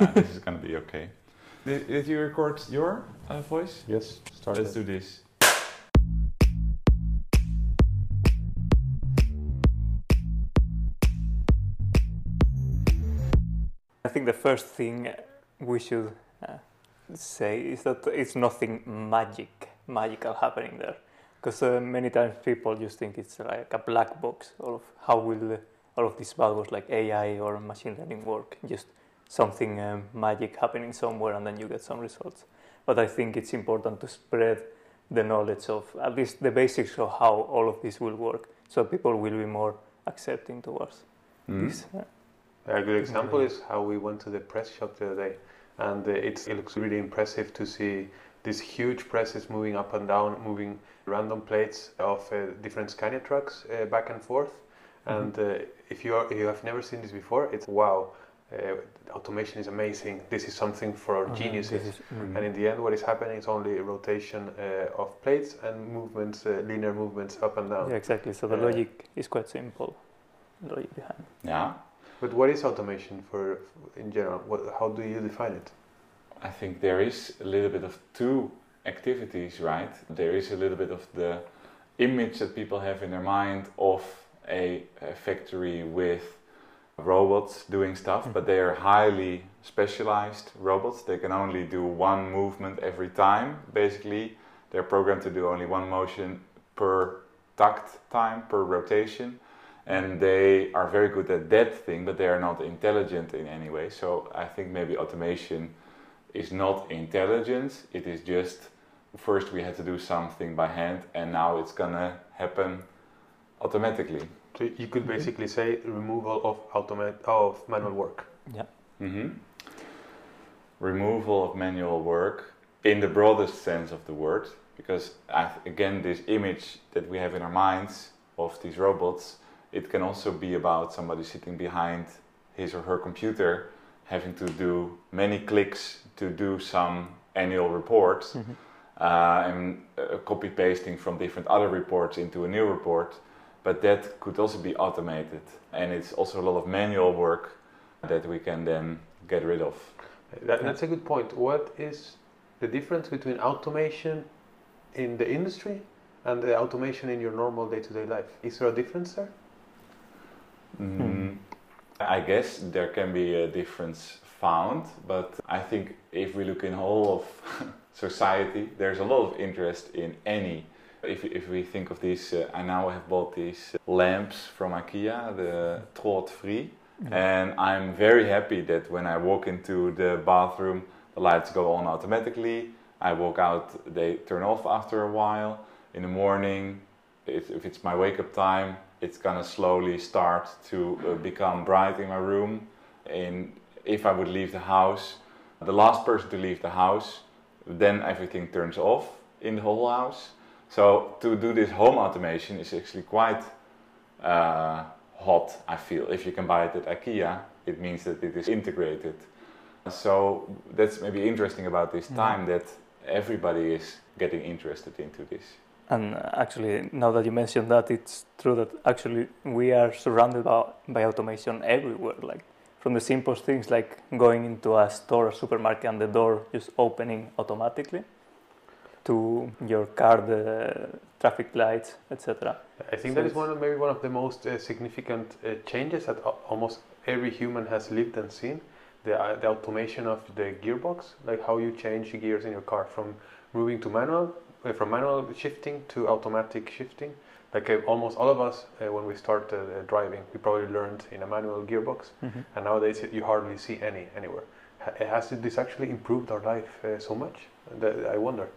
no, this is gonna be okay. Did, did you record your uh, voice? Yes, start. Let's do this. I think the first thing we should uh, say is that it's nothing magic, magical happening there, because uh, many times people just think it's like a black box. Of how will all of these buzzwords like AI or machine learning work? Just something um, magic happening somewhere, and then you get some results. But I think it's important to spread the knowledge of at least the basics of how all of this will work, so people will be more accepting towards Mm. this. Uh, A good example is how we went to the press shop the other day, and uh, it's, it looks really impressive to see these huge presses moving up and down, moving random plates of uh, different Scania trucks uh, back and forth. And uh, if you are, if you have never seen this before, it's wow. Uh, automation is amazing. This is something for our uh, geniuses. is- mm. And in the end, what is happening is only rotation uh, of plates and movements, uh, linear movements up and down. Yeah, exactly. So the Uh, logic is quite simple. The logic behind. Yeah, But what is automation for, in general? What, how do you define it? I think there is a little bit of two activities, right? There is a little bit of the image that people have in their mind of a, a factory with robots doing stuff, hmm. but they are highly specialized robots. They can only do one movement every time, basically. They're programmed to do only one motion per tact time, per rotation. And they are very good at that thing, but they are not intelligent in any way. So I think maybe automation is not intelligence, it is just first we had to do something by hand, and now it's gonna happen automatically. So you could Mhm. basically say removal of automate of manual work. Yeah. Mm-hmm. Removal of manual work in the broadest sense of the word, because I th- again, this image that we have in our minds of these robots, it can also be about somebody sitting behind his or her computer having to do many clicks to do some annual reports Mhm. uh, and uh, copy pasting from different other reports into a new report. But that could also be automated, and it's also a lot of manual work that we can then get rid of. That, that's a good point. What is the difference between automation in the industry and the automation in your normal day-to-day life? Is there a difference there? Mm, I guess there can be a difference found, but I think if we look in whole of society, there's a lot of interest in any. If, if we think of these, uh, I now have bought these lamps from IKEA, the Trådfri, and I'm very happy that when I walk into the bathroom, the lights go on automatically. I walk out, they turn off after a while. In the morning, if, if it's my wake up time, it's gonna slowly start to uh, become bright in my room. And if I would leave the house, the last person to leave the house, then everything turns off in the whole house. So to do this home automation is actually quite uh, hot, I feel. If you can buy it at IKEA, it means that it is integrated. So that's maybe interesting about this Mhm. time that everybody is getting interested into this. And uh, actually, now that you mentioned that, it's true that actually we are surrounded by, by automation everywhere. Like from the simplest things like going into a store or supermarket and the door just opening automatically, to your car, the traffic lights, etc. I think So that is one of, maybe one of the most uh, significant uh, changes that almost every human has lived and seen. The, uh, the automation of the gearbox, like how you change gears in your car from moving to manual, uh, from manual shifting to automatic shifting. Like uh, almost all of us, uh, when we start uh, driving, we probably learned in a manual gearbox, and nowadays you hardly see any anywhere. Ha- Has this actually improved our life uh, so much? That I wonder.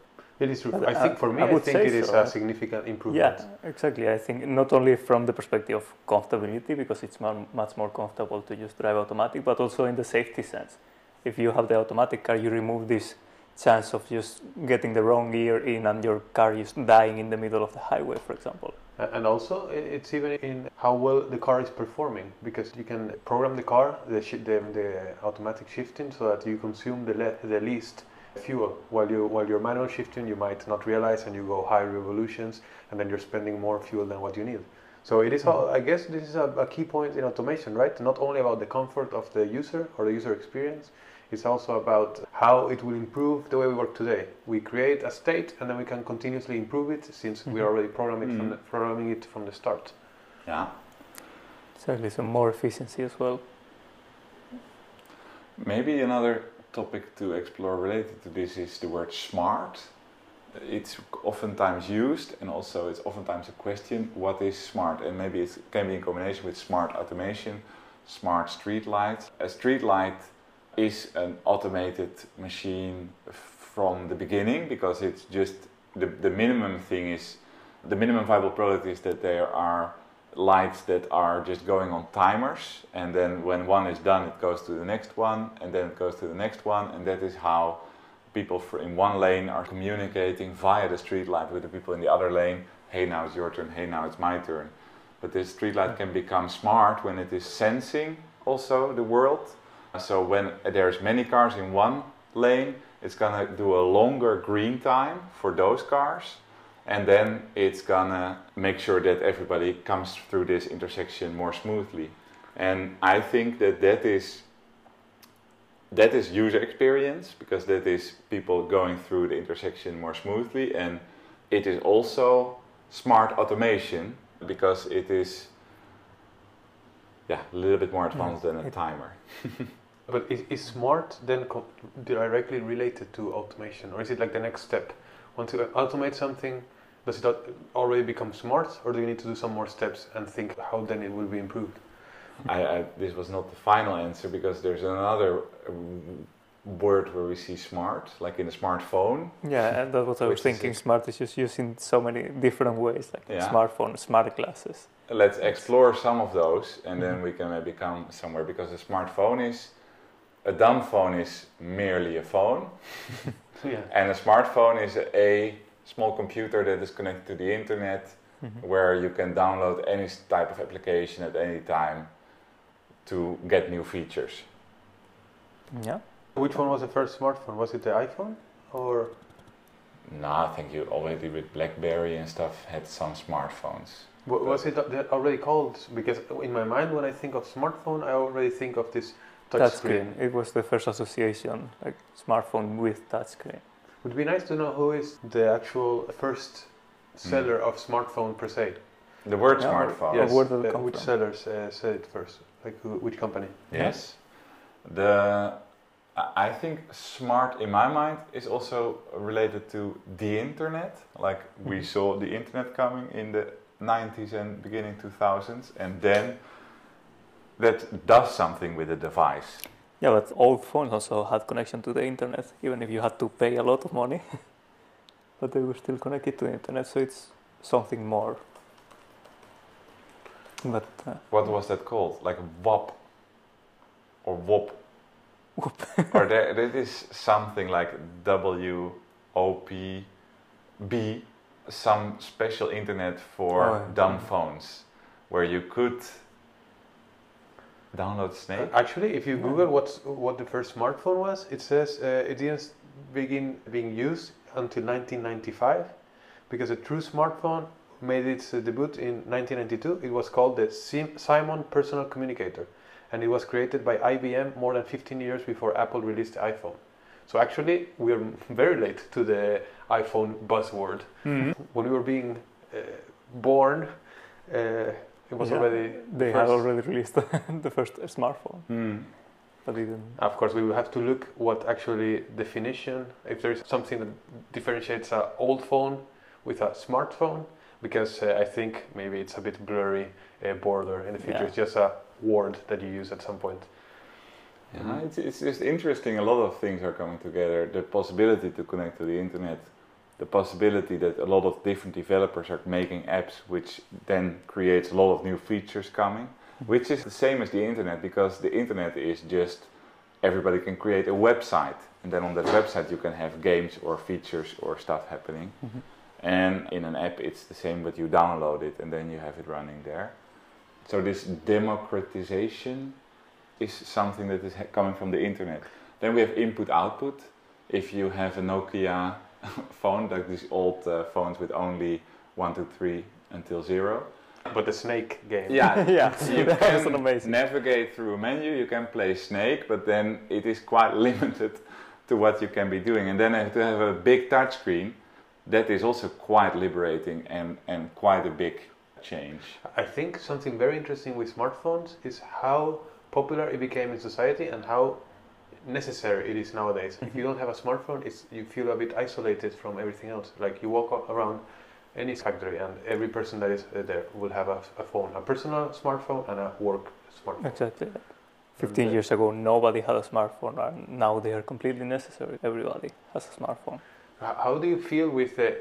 It is. But I think for me, I I, would think it is so. a significant improvement. Yeah, exactly. I think not only from the perspective of comfortability, because it's much more comfortable to just drive automatic, but also in the safety sense. If you have the automatic car, you remove this chance of just getting the wrong gear in and your car just dying in the middle of the highway, for example. And also, it's even in how well the car is performing because you can program the car, the, the, the automatic shifting, so that you consume the, le- the least fuel. While you while you're manual shifting, you might not realize, and you go high revolutions, and then you're spending more fuel than what you need. So it is. all I guess this is a, a key point in automation, right? Not only about the comfort of the user or the user experience. It's also about how it will improve the way we work today. We create a state and then we can continuously improve it since we Mhm. already program it from Mhm. the, programming it from the start. Yeah. Certainly some more efficiency as well. Maybe another topic to explore related to this is the word smart. It's oftentimes used, and also it's oftentimes a question what is smart? And maybe it can be in combination with smart automation, smart street light. A street light is an automated machine from the beginning because it's just the, the minimum thing is the minimum viable product is that there are lights that are just going on timers and then when one is done it goes to the next one and then it goes to the next one and that is how people in one lane are communicating via the street light with the people in the other lane hey now it's your turn. Hey now it's my turn. But this street light can become smart when it is sensing also the world. So when there's many cars in one lane it's gonna do a longer green time for those cars and then it's gonna make sure that everybody comes through this intersection more smoothly. And i think that that is that is user experience because that is people going through the intersection more smoothly. And it is also smart automation because it is yeah a little bit more advanced than a timer. But is, is smart then co- directly related to automation, or is it like the next step? Once you automate something, does it already become smart, or do you need to do some more steps and think how then it will be improved? I, I, this was not the final answer because there's another um, word where we see smart, like in a smartphone. Yeah, and that's what I was thinking. it? Smart is just used in so many different ways, like Yeah. smartphone, smart glasses. Let's explore some of those and then Mhm. we can maybe come somewhere because a smartphone is, a dumb phone is merely a phone Yeah. and a smartphone is a, a small computer that is connected to the internet Mhm. where you can download any type of application at any time to get new features. Yeah. Which one was the first smartphone? Was it the iPhone or? No, I think you already with BlackBerry and stuff had some smartphones. wa- Was it a- already called? Because in my mind, when I think of smartphone, I already think of this touch Touchscreen. screen. It was the first association, like smartphone with touchscreen. Would be nice to know who is the actual first seller of smartphone per se. The word Yeah, smartphone. Yes. where did it uh, which from? sellers uh, said it first? Like who, which company? Yes. The I I think smart in my mind is also related to the internet. Like we Mhm. saw the internet coming in the 90s and beginning 2000s and then that does something with the device. Yeah, but old phones also had connection to the internet, even if you had to pay a lot of money. but they were still connected to the internet, so it's something more. But uh, What was that called? Like WAP or WOP? Whoop. or there, there is something like W O P B, some special internet for Oh, yeah. dumb phones, where you could download Snake. Uh, Actually, if you Google what's, what the first smartphone was, it says uh, it didn't begin being used until 1995 because a true smartphone made its uh, debut in 1992. It was called the Sim- Simon Personal Communicator and it was created by IBM more than 15 years before Apple released the iPhone. So actually, we're very late to the iPhone buzzword. When we were being uh, born, uh, it was Yeah. already they had already released the first smartphone, Hmm. but it didn't. Of course, we will have to look what actually definition, if there is something that differentiates an old phone with a smartphone, because uh, I think maybe it's a bit blurry uh, border in the future. Yeah. It's just a word that you use at some point. Yeah, it's, it's just interesting. A lot of things are coming together. The possibility to connect to the internet, the possibility that a lot of different developers are making apps, which then creates a lot of new features coming, which is the same as the internet because the internet is just everybody can create a website, and then on that website you can have games or features or stuff happening. Mhm. And in an app, it's the same, but you download it and then you have it running there. So this democratization is something that is ha- coming from the internet. Then we have input output. If you have a Nokia phone, like these old uh, phones with only one, two, three until zero, But the snake game. Yeah, yeah, you that's can amazing. navigate through a menu, you can play Snake, but then it is quite limited to what you can be doing. And then to have a big touchscreen, that is also quite liberating and, and quite a big change. I think something very interesting with smartphones is how popular it became in society and how necessary it is nowadays. If you don't have a smartphone, it's you feel a bit isolated from everything else. Like you walk around any factory, and every person that is uh, there will have a, a phone, a personal smartphone and a work smartphone. Exactly. 15 uh, years ago, nobody had a smartphone, and now they are completely necessary. Everybody has a smartphone. How do you feel with the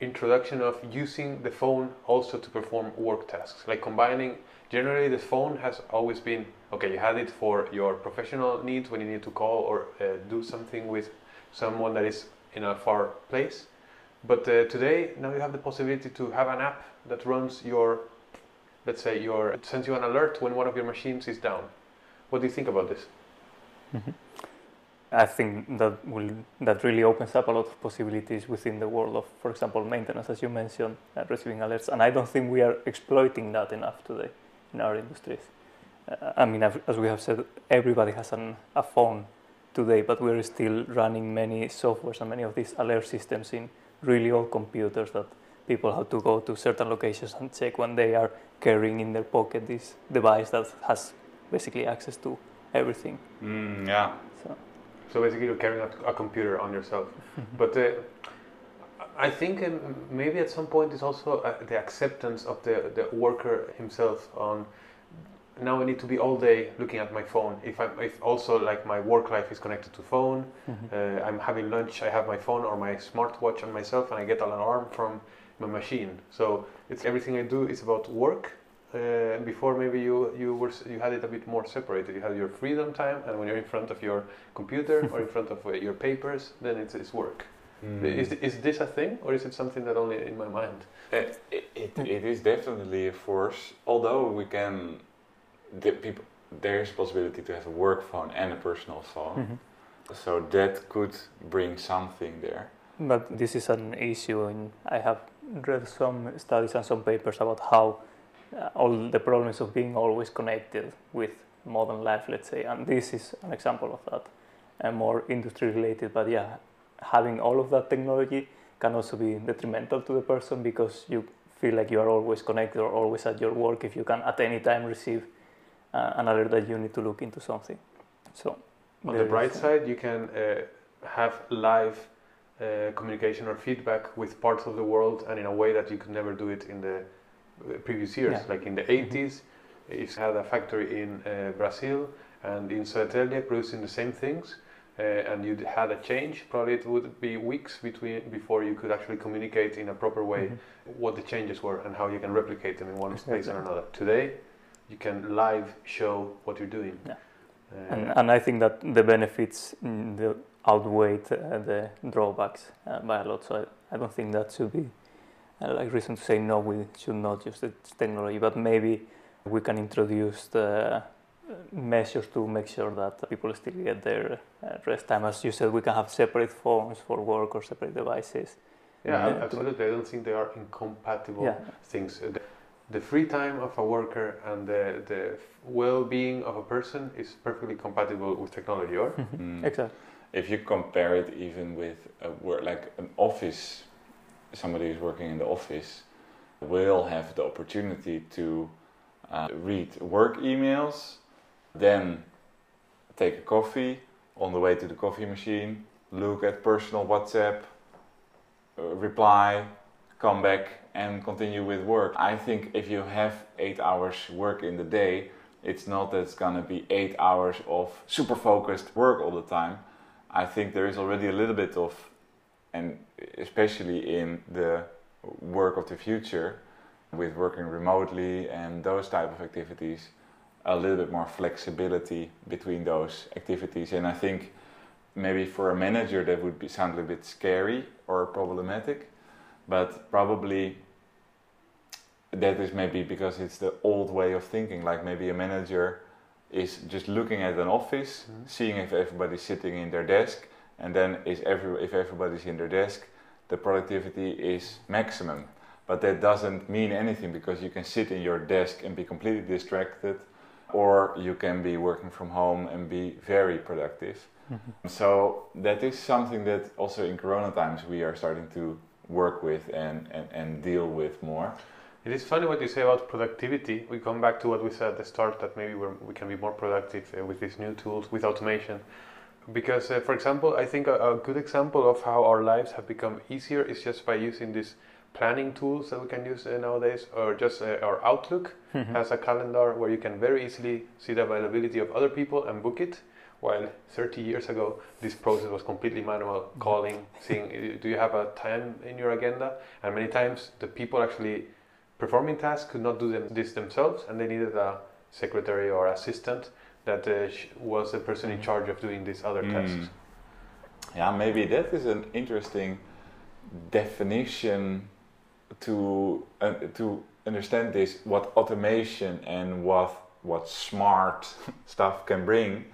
introduction of using the phone also to perform work tasks? Like combining, generally, the phone has always been okay, you had it for your professional needs when you need to call or uh, do something with someone that is in a far place. But uh, today, now you have the possibility to have an app that runs your, let's say, your, sends you an alert when one of your machines is down. What do you think about this? I think that will that really opens up a lot of possibilities within the world of, for example, maintenance, as you mentioned, uh, receiving alerts. And I don't think we are exploiting that enough today in our industries. Uh, I mean, as we have said, everybody has an, a phone today, but we're still running many softwares and many of these alert systems in really old computers that people have to go to certain locations and check when they are carrying in their pocket this device that has basically access to everything. Mm, yeah. So. Basically, you're carrying a, a computer on yourself. but uh, I think um, maybe at some point it's also uh, the acceptance of the, the worker himself on. Now I need to be all day looking at my phone. If I if also like my work life is connected to phone, uh, I'm having lunch, I have my phone or my smartwatch on myself, and I get an alarm from my machine. So it's everything I do is about work. Uh, before maybe you you were you had it a bit more separated. You had your freedom time, and when you're in front of your computer or in front of uh, your papers, then it's, it's work. Mm. Is, is this a thing, or is it something that only in my mind? It, it, it is definitely a force, although we can, the people, there's a possibility to have a work phone and a personal phone. Mhm. So that could bring something there. But this is an issue, and I have read some studies and some papers about how uh, all the problems of being always connected with modern life, let's say, and this is an example of that, and more industry related. But yeah, having all of that technology can also be detrimental to the person because you feel like you are always connected or always at your work if you can at any time receive uh, an alert that you need to look into something. So On the bright is- side, you can uh, have live uh, communication or feedback with parts of the world, and in a way that you could never do it in the previous years. Yeah. Like in the 80s, if you had a factory in uh, Brazil and in Södertälje producing the same things, uh, and you had a change, probably it would be weeks between before you could actually communicate in a proper way Mhm. what the changes were and how you can replicate them in one place or another. Today, you can live show what you're doing. Yeah. Uh, And, and I think that the benefits mm, the outweigh uh, the drawbacks uh, by a lot. So I, I don't think that should be like reason to say no. We should not use this technology, but maybe we can introduce the uh, measures to make sure that people still get their uh, rest time. As you said, we can have separate phones for work or separate devices. yeah, Yeah. absolutely. I don't think they are incompatible. Yeah, things. Uh, The, the free time of a worker and the, the well-being of a person is perfectly compatible with technology, or? Mm. exactly. If you compare it even with a work like an office, somebody who's working in the office will have the opportunity to uh, read work emails, then take a coffee on the way to the coffee machine, look at personal WhatsApp, uh, reply, come back and continue with work. I think if you have eight hours work in the day, it's not that it's gonna be eight hours of super focused work all the time. I think there is already a little bit of, and especially in the work of the future, with working remotely and those type of activities, a little bit more flexibility between those activities. And I think maybe for a manager that would be sound a little bit scary or problematic, but probably that is maybe because it's the old way of thinking. Like maybe a manager is just looking at an office, Mhm. seeing if everybody's sitting in their desk, and then is every if everybody's in their desk, the productivity is maximum. but that doesn't mean anything because you can sit in your desk and be completely distracted, or you can be working from home and be very productive. Mm-hmm. So that is something that also in Corona times we are starting to work with and, and, and deal with more. It is funny what you say about productivity. We come back to what we said at the start that maybe we're, we can be more productive uh, with these new tools, with automation. Because, uh, for example, I think a, a, good example of how our lives have become easier is just by using these planning tools that we can use uh, nowadays, or just uh, our Outlook Mhm. has a calendar where you can very easily see the availability of other people and book it. While 30 years ago, this process was completely manual, calling, seeing, do you have a time in your agenda? And many times the people actually performing tasks could not do them, this themselves, and they needed a secretary or assistant that uh, was the person in Mhm. charge of doing these other Mm. tasks. Yeah, maybe that is an interesting definition to uh, to understand this what automation and what what smart stuff can bring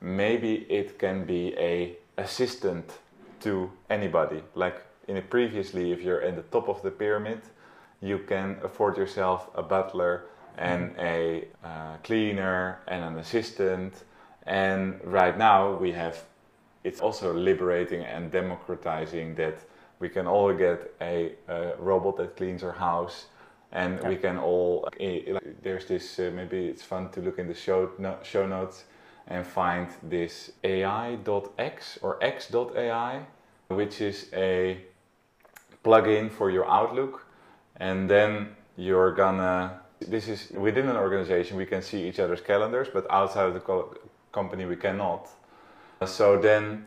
maybe it can be a assistant to anybody like in it previously if you're in the top of the pyramid you can afford yourself a butler and a uh, cleaner and an assistant. And right now we have it's also liberating and democratizing that we can all get a, a robot that cleans our house. And we can all eh, like, there's this uh, maybe it's fun to look in the show no, show notes and find this ai.x or x.ai which is a plugin for your outlook. And then you're gonna this is within an organization we can see each other's calendars but outside of the co- company we cannot so then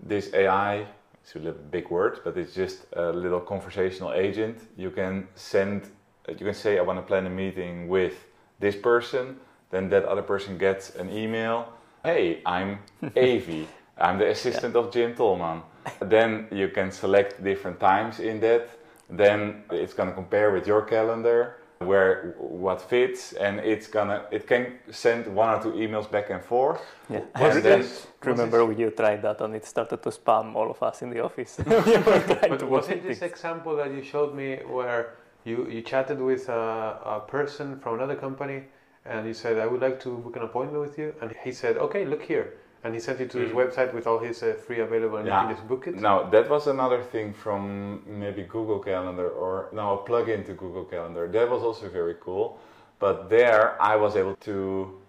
this AI, it's a little big word, but it's just a little conversational agent. You can send, you can say, I want to plan a meeting with this person. Then that other person gets an email. Hey, I'm Avi. I'm the assistant of Jim Tolman. then you can select different times in that. Then it's gonna compare with your calendar where what fits, and it's gonna it can send one or two emails back and forth. Yeah. Was I it remember when you tried that and it started to spam all of us in the office. We were But was work it this example that you showed me where you, you chatted with a, a person from another company and you said, I would like to book an appointment with you? And he said, okay, look here. And he sent you to his Mm. website with all his uh, free available and Yeah. you can just book it? No, that was another thing from maybe Google Calendar or now a plugin to Google Calendar. That was also very cool. But there I was able to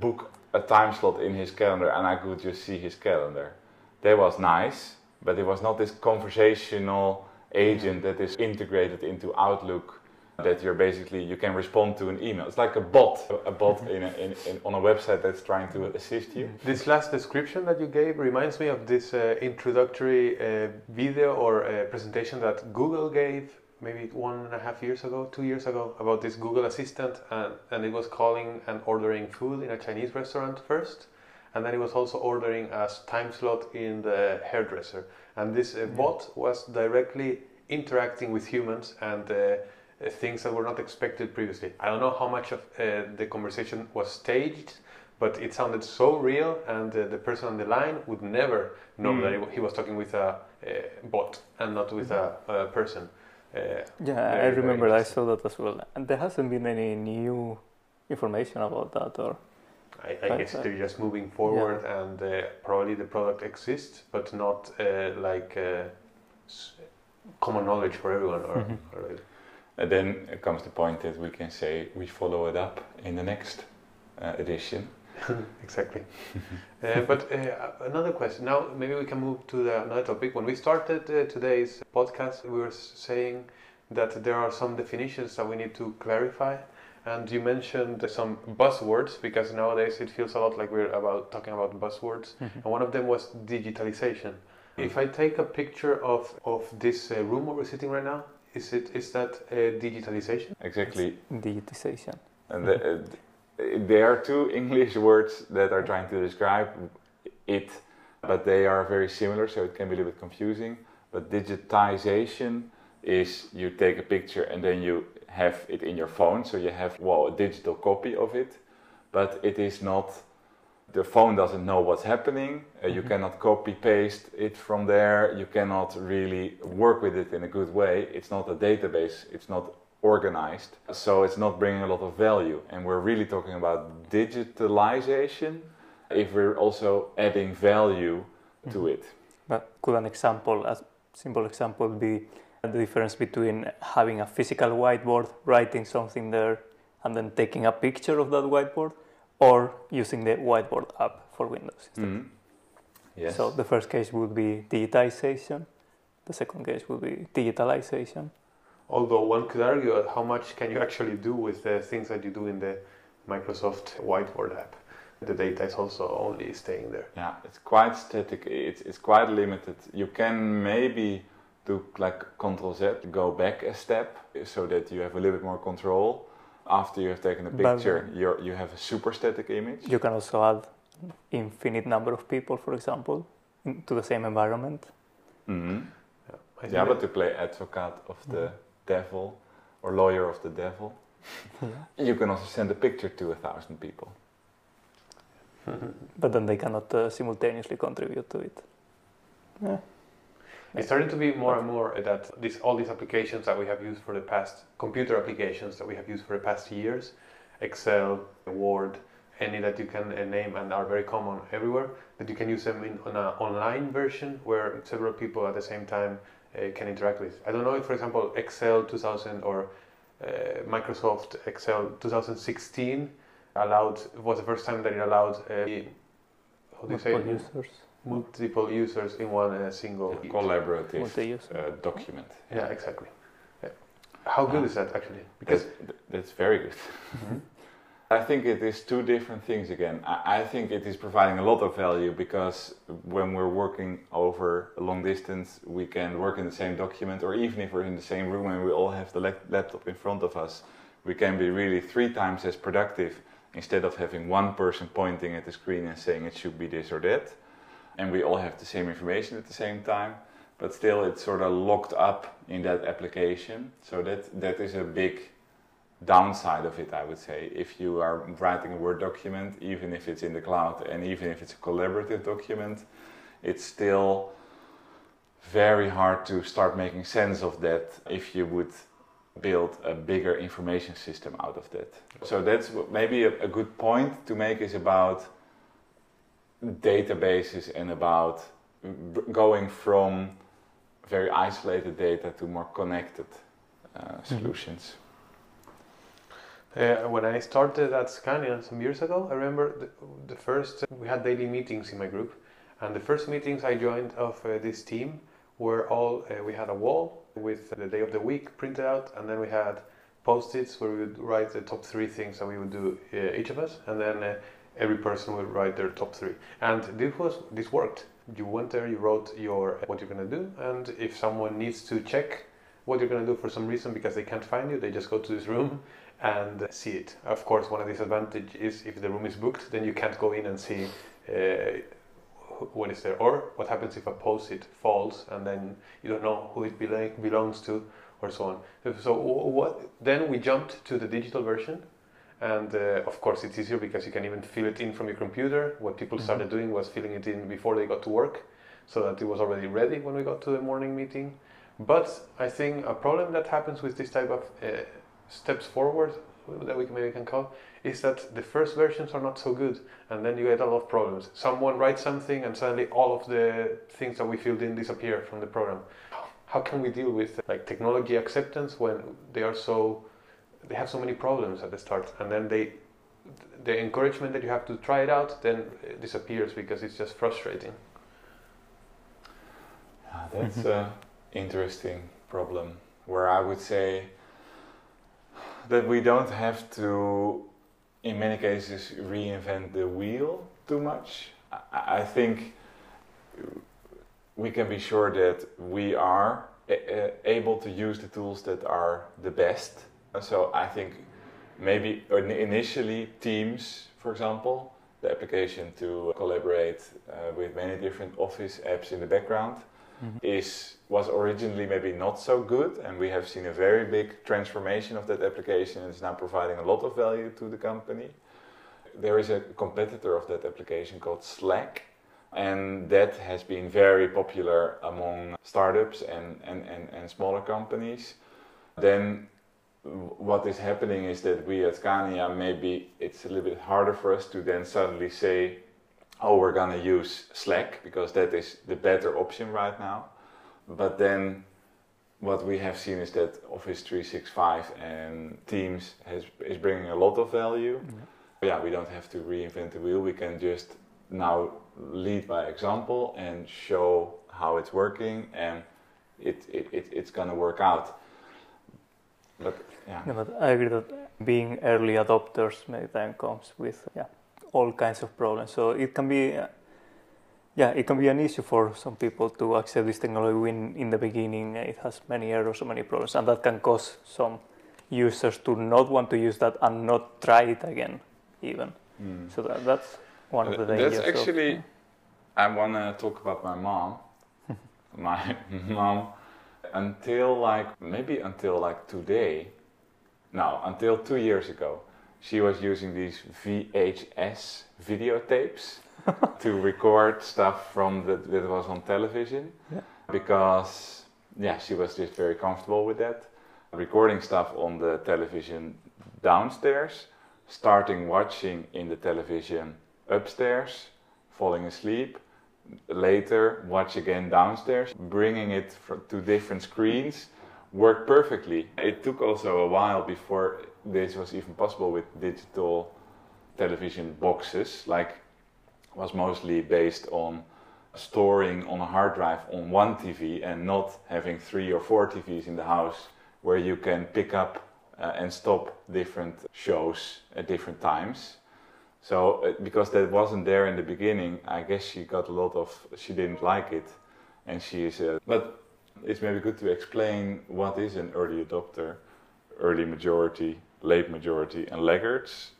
book a time slot in his calendar and I could just see his calendar. That was nice, but it was not this conversational agent that is integrated into Outlook that you're basically you can respond to an email. It's like a bot, a bot in, a, in, in on a website that's trying to assist you. This last description that you gave reminds me of this uh, introductory uh, video or uh, presentation that Google gave maybe one and a half years ago, two years ago, about this Google Assistant, and, and it was calling and ordering food in a Chinese restaurant first, and then it was also ordering a time slot in the hairdresser. And this uh, bot was directly interacting with humans and uh, things that were not expected previously. I don't know how much of uh, the conversation was staged, but it sounded so real, and uh, the person on the line would never know Mm. that he was talking with a uh, bot and not with a, a person. Uh, Yeah, Very, I remember I saw that as well. And there hasn't been any new information about that or I, I guess they're just moving forward, and uh, probably the product exists, but not uh, like uh, common knowledge for everyone. Or, Mhm. or And then it comes the point that we can say we follow it up in the next uh, edition. exactly. uh, but uh, another question. Now, maybe we can move to the, another topic. When we started uh, today's podcast, we were saying that there are some definitions that we need to clarify. And you mentioned some buzzwords because nowadays it feels a lot like we're about talking about buzzwords. And one of them was digitalization. If I take a picture of, of this uh, room where we're sitting right now, is it is that uh, digitalization? Exactly. digitization. And the, uh, there are two English words that are trying to describe it, but they are very similar, so it can be a little bit confusing. But digitization is you take a picture and then you have it in your phone, so you have well a digital copy of it, but it is not the phone doesn't know what's happening. Uh, you Mhm. cannot copy paste it from there. You cannot really work with it in a good way. It's not a database. It's not organized. So it's not bringing a lot of value. And we're really talking about digitalization if we're also adding value to Mhm. it. But could an example, a simple example, be the difference between having a physical whiteboard, writing something there, and then taking a picture of that whiteboard, or using the whiteboard app for Windows? instead? Mhm. Yes. So the first case would be digitization. The second case would be digitalization. Although one could argue how much can you actually do with the things that you do in the Microsoft Whiteboard app. The data is also only staying there. Yeah, it's quite static. It's, it's quite limited. You can maybe do like Control Z, go back a step so that you have a little bit more control. After you have taken a But- picture, you're, you have a super static image. You can also add infinite number of people, for example, into the same environment. Mhm. I think Yeah, but to play advocate of the devil or lawyer of the devil, you can also send a picture to a thousand people. But then they cannot uh, simultaneously contribute to it. Yeah. It's starting to be more and more that this, all these applications that we have used for the past, computer applications that we have used for the past years, Excel, Word, any that you can uh, name and are very common everywhere, that you can use them in on an online version where several people at the same time uh, can interact with. I don't know if, for example, Excel 2000 or uh, Microsoft Excel 2016 allowed was the first time that it allowed uh, how do you say users, multiple users in one uh, single A collaborative uh, document. Yeah, exactly. Yeah. How good is that actually? Because that's very good. I think it is two different things again. I, I think it is providing a lot of value because when we're working over a long distance, we can work in the same document, or even if we're in the same room and we all have the lap- laptop in front of us, we can be really three times as productive instead of having one person pointing at the screen and saying it should be this or that. And we all have the same information at the same time, but still it's sort of locked up in that application. So that, that is a big downside of it, I would say. If you are writing a Word document, even if it's in the cloud and even if it's a collaborative document, it's still very hard to start making sense of that if you would build a bigger information system out of that. So that's maybe a, a good point to make is about databases and about b- going from very isolated data to more connected uh, solutions. uh, when I started at Scania some years ago, I remember the, the first we had daily meetings in my group, and the first meetings I joined of uh, this team were all uh, we had a wall with the day of the week printed out, and then we had post-its where we would write the top three things that we would do uh, each of us, and then uh, every person would write their top three. And this was this worked. You went there, you wrote your what you're gonna do, and if someone needs to check what you're gonna do for some reason because they can't find you, they just go to this room and see it. Of course, one of the disadvantages is if the room is booked, then you can't go in and see uh, what is there, or what happens if a post-it falls and then you don't know who it belo- belongs to, or so on. So what? Then we jumped to the digital version, and uh, of course it's easier because you can even fill it in from your computer. What people Mhm. started doing was filling it in before they got to work, so that it was already ready when we got to the morning meeting. But I think a problem that happens with this type of uh, steps forward that we can, maybe can call is that the first versions are not so good and then you get a lot of problems someone writes something and suddenly all of the things that we filled in disappear from the program how can we deal with like technology acceptance when they are so they have so many problems at the start and then they the encouragement that you have to try it out then disappears because it's just frustrating Ah, that's an interesting problem where I would say that we don't have to, in many cases, reinvent the wheel too much. I, I think we can be sure that we are a- able to use the tools that are the best. So I think maybe initially Teams, for example, the application to collaborate uh, with many different Office apps in the background Mhm. is was originally maybe not so good and we have seen a very big transformation of that application it's now providing a lot of value to the company there is a competitor of that application called Slack, and that has been very popular among startups and, and, and, and smaller companies. Then what is happening is that we at Scania maybe it's a little bit harder for us to then suddenly say, oh, we're gonna use Slack because that is the better option right now. But then what we have seen is that Office 365 and Teams has, is bringing a lot of value. Yeah. yeah, we don't have to reinvent the wheel. We can just now lead by example and show how it's working and it, it, it it's gonna work out. But yeah. yeah. but I agree that being early adopters many times comes with yeah all kinds of problems. So it can be uh, yeah it can be an issue for some people to accept this technology when in the beginning it has many errors or many problems, and that can cause some users to not want to use that and not try it again even. Mm. So that, that's one of the dangers. That's actually. Of, I want to talk about my mom. my mom until like maybe until like today no until two years ago she was using these vhs videotapes to record stuff from the, that was on television yeah. because yeah she was just very comfortable with that recording stuff on the television downstairs starting watching in the television upstairs falling asleep later watch again downstairs, bringing it to different screens worked perfectly. It took also a while before this was even possible with digital television boxes, like was mostly based on storing on a hard drive on one TV and not having three or four TVs in the house where you can pick up uh, and stop different shows at different times. So uh, because that wasn't there in the beginning, I guess she got a lot of. She didn't like it, and she is. Uh, but it's maybe good to explain what is an early adopter, early majority, late majority, and laggards.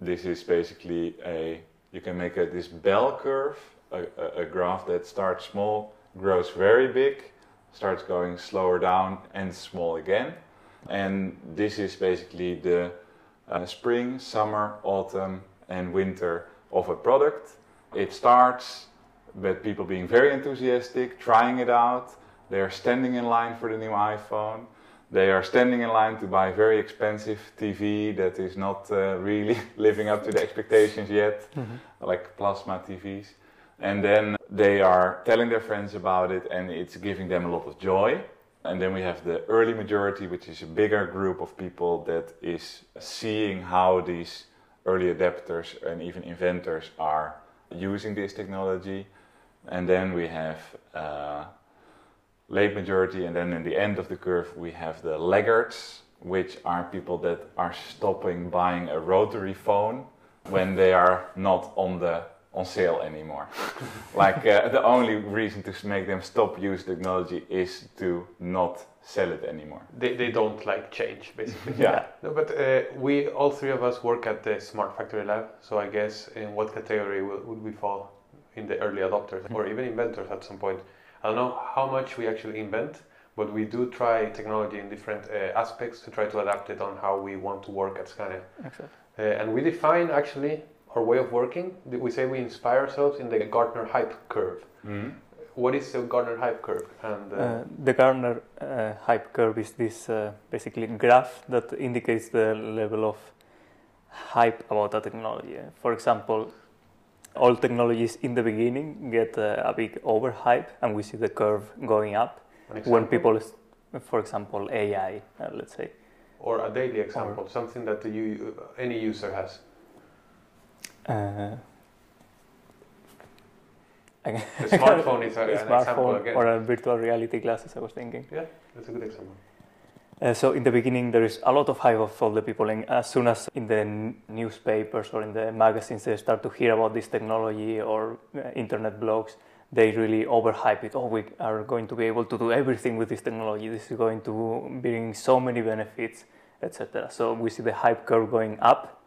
This is basically a. You can make a, this bell curve, a, a, a graph that starts small, grows very big, starts going slower down, and small again. And this is basically the uh, spring, summer, autumn, and winter of a product. It starts with people being very enthusiastic, trying it out. They are standing in line for the new iPhone. They are standing in line to buy a very expensive TV that is not uh, really living up to the expectations yet, mm-hmm. like plasma TVs. And then they are telling their friends about it, and it's giving them a lot of joy. And then we have the early majority, which is a bigger group of people that is seeing how these early adapters and even inventors are using this technology. And then we have uh, late majority, and then in the end of the curve, we have the laggards, which are people that are stopping buying a rotary phone when they are not on the on sale anymore. like uh, the only reason to make them stop use technology is to not sell it anymore. They, they don't like change, basically. yeah. No, but uh, we, all three of us, work at the Smart Factory Lab. So I guess in what category would we fall? In the early adopters or even inventors at some point. I don't know how much we actually invent, but we do try technology in different uh, aspects to try to adapt it on how we want to work at Scania. Exactly. Uh, and we define actually our way of working. We say we inspire ourselves in the Gartner hype curve. Mm-hmm what is the Gartner hype curve? And uh, uh, the Gartner uh, hype curve is this uh, basically graph that indicates the level of hype about a technology. For example, all technologies in the beginning get uh, a big overhype, and we see the curve going up when people, for example, AI, uh, let's say, or a daily example, or something that you any user has. A smartphone is a, a example. Or a virtual reality glasses, I was thinking. Yeah, that's a good example. Uh, so in the beginning there is a lot of hype of all the people and as soon as in the newspapers or in the magazines they start to hear about this technology or uh, internet blogs they really overhype it oh we are going to be able to do everything with this technology this is going to bring so many benefits etc so we see the hype curve going up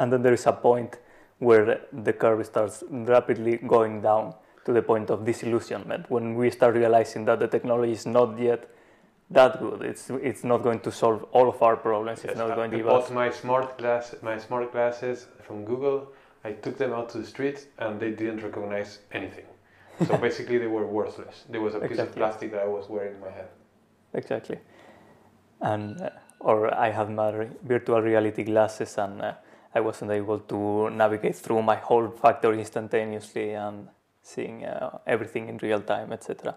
and then there is a point where the curve starts rapidly going down to the point of disillusionment when we start realizing that the technology is not yet that good. It's it's not going to solve all of our problems. It's Yes, not I- going to I give bought us. my smart glass, my smart glasses from Google. I took them out to the street, and they didn't recognize anything. So basically, they were worthless. There was a piece of plastic that I was wearing in my head. Exactly. And uh, or I have my virtual reality glasses, and uh, I wasn't able to navigate through my whole factory instantaneously and seeing uh, everything in real time, etc.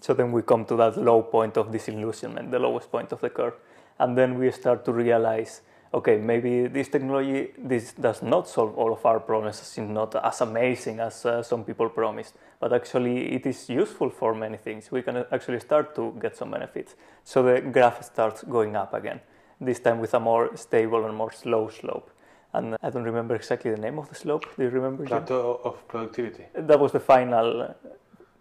So then we come to that low point of disillusionment, the lowest point of the curve, and then we start to realize, okay, maybe this technology this does not solve all of our problems. It's not as amazing as uh, some people promised, but actually it is useful for many things. We can actually start to get some benefits. So the graph starts going up again. This time with a more stable and more slow slope. And I don't remember exactly the name of the slope. Do you remember? Jim? Plateau of productivity. That was the final uh,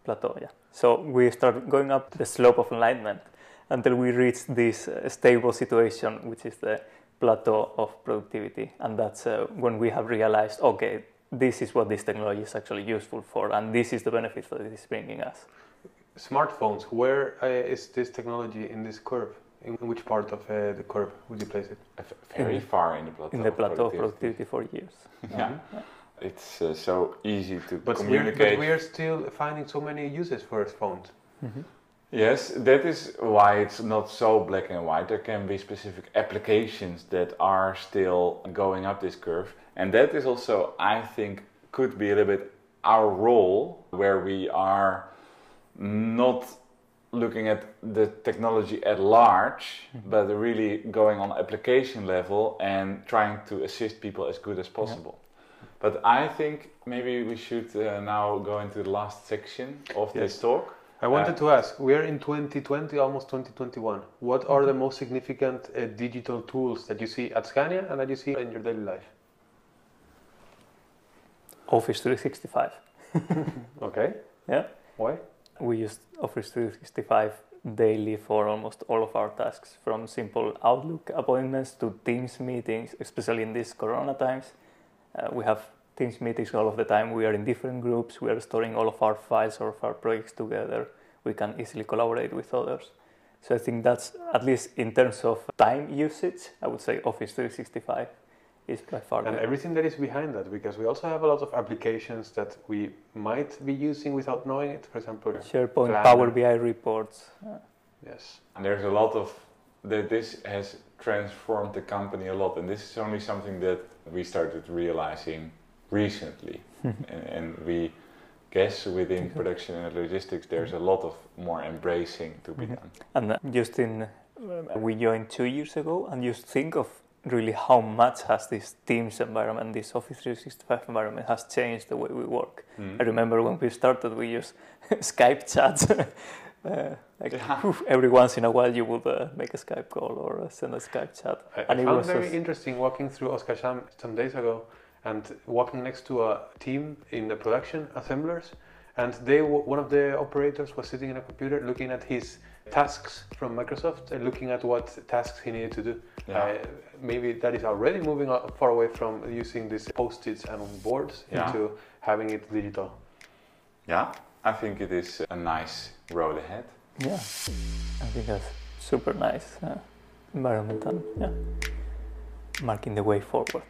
plateau, yeah. So we start going up the slope of enlightenment until we reach this uh, stable situation, which is the plateau of productivity. And that's uh, when we have realized, okay, this is what this technology is actually useful for, and this is the benefit that it is bringing us. Smartphones. Where uh, is this technology in this curve? In which part of uh, the curve would you place it? Very In- far in the plateau. In the of plateau of productivity. productivity for years. Yeah. It's uh, so easy to But we're, communicate. but we're still finding so many uses for phones. Yes, that is why it's not so black and white. There can be specific applications that are still going up this curve. And that is also, I think, could be a little bit our role where we are not looking at the technology at large, but really going on application level and trying to assist people as good as possible. But I think maybe we should uh, now go into the last section of this talk. I wanted Uh, to ask, we are in 2020, almost 2021. What are the most significant uh, digital tools that you see at Scania and that you see in your daily life? Office 365. Okay. Yeah. Why? We use Office 365 daily for almost all of our tasks, from simple Outlook appointments to Teams meetings, especially in these Corona times. Uh, we have Teams meetings all of the time. We are in different groups. We are storing all of our files, all of our projects together. We can easily collaborate with others. So I think that's, at least in terms of time usage, I would say Office 365 is by far And the everything that is behind that, because we also have a lot of applications that we might be using without knowing it. For example, SharePoint, Planner. Power BI reports. Yes. And there's a lot of that this has transformed the company a lot, and this is only something that we started realizing recently, and, and we guess within production and logistics there's a lot of more embracing to be Mhm. done. And uh, just in, uh, we joined two years ago, and just think of really how much has this Teams environment, this Office 365 environment, has changed the way we work. I remember when we started, we used Skype chat. uh, like Yeah. phew, every once in a while, you would uh, make a Skype call or uh, send a Skype chat. I, I And it found was very just- interesting walking through Oskarshamn some days ago and walking next to a team in the production assemblers. And they, one of the operators was sitting in a computer looking at his tasks from Microsoft and looking at what tasks he needed to do. Yeah. Uh, maybe that is already moving far away from using these post-its and boards Yeah. into having it digital. yeah, I think it is a nice road ahead. Yeah, I think that's super nice uh, environment and yeah, marking the way forward.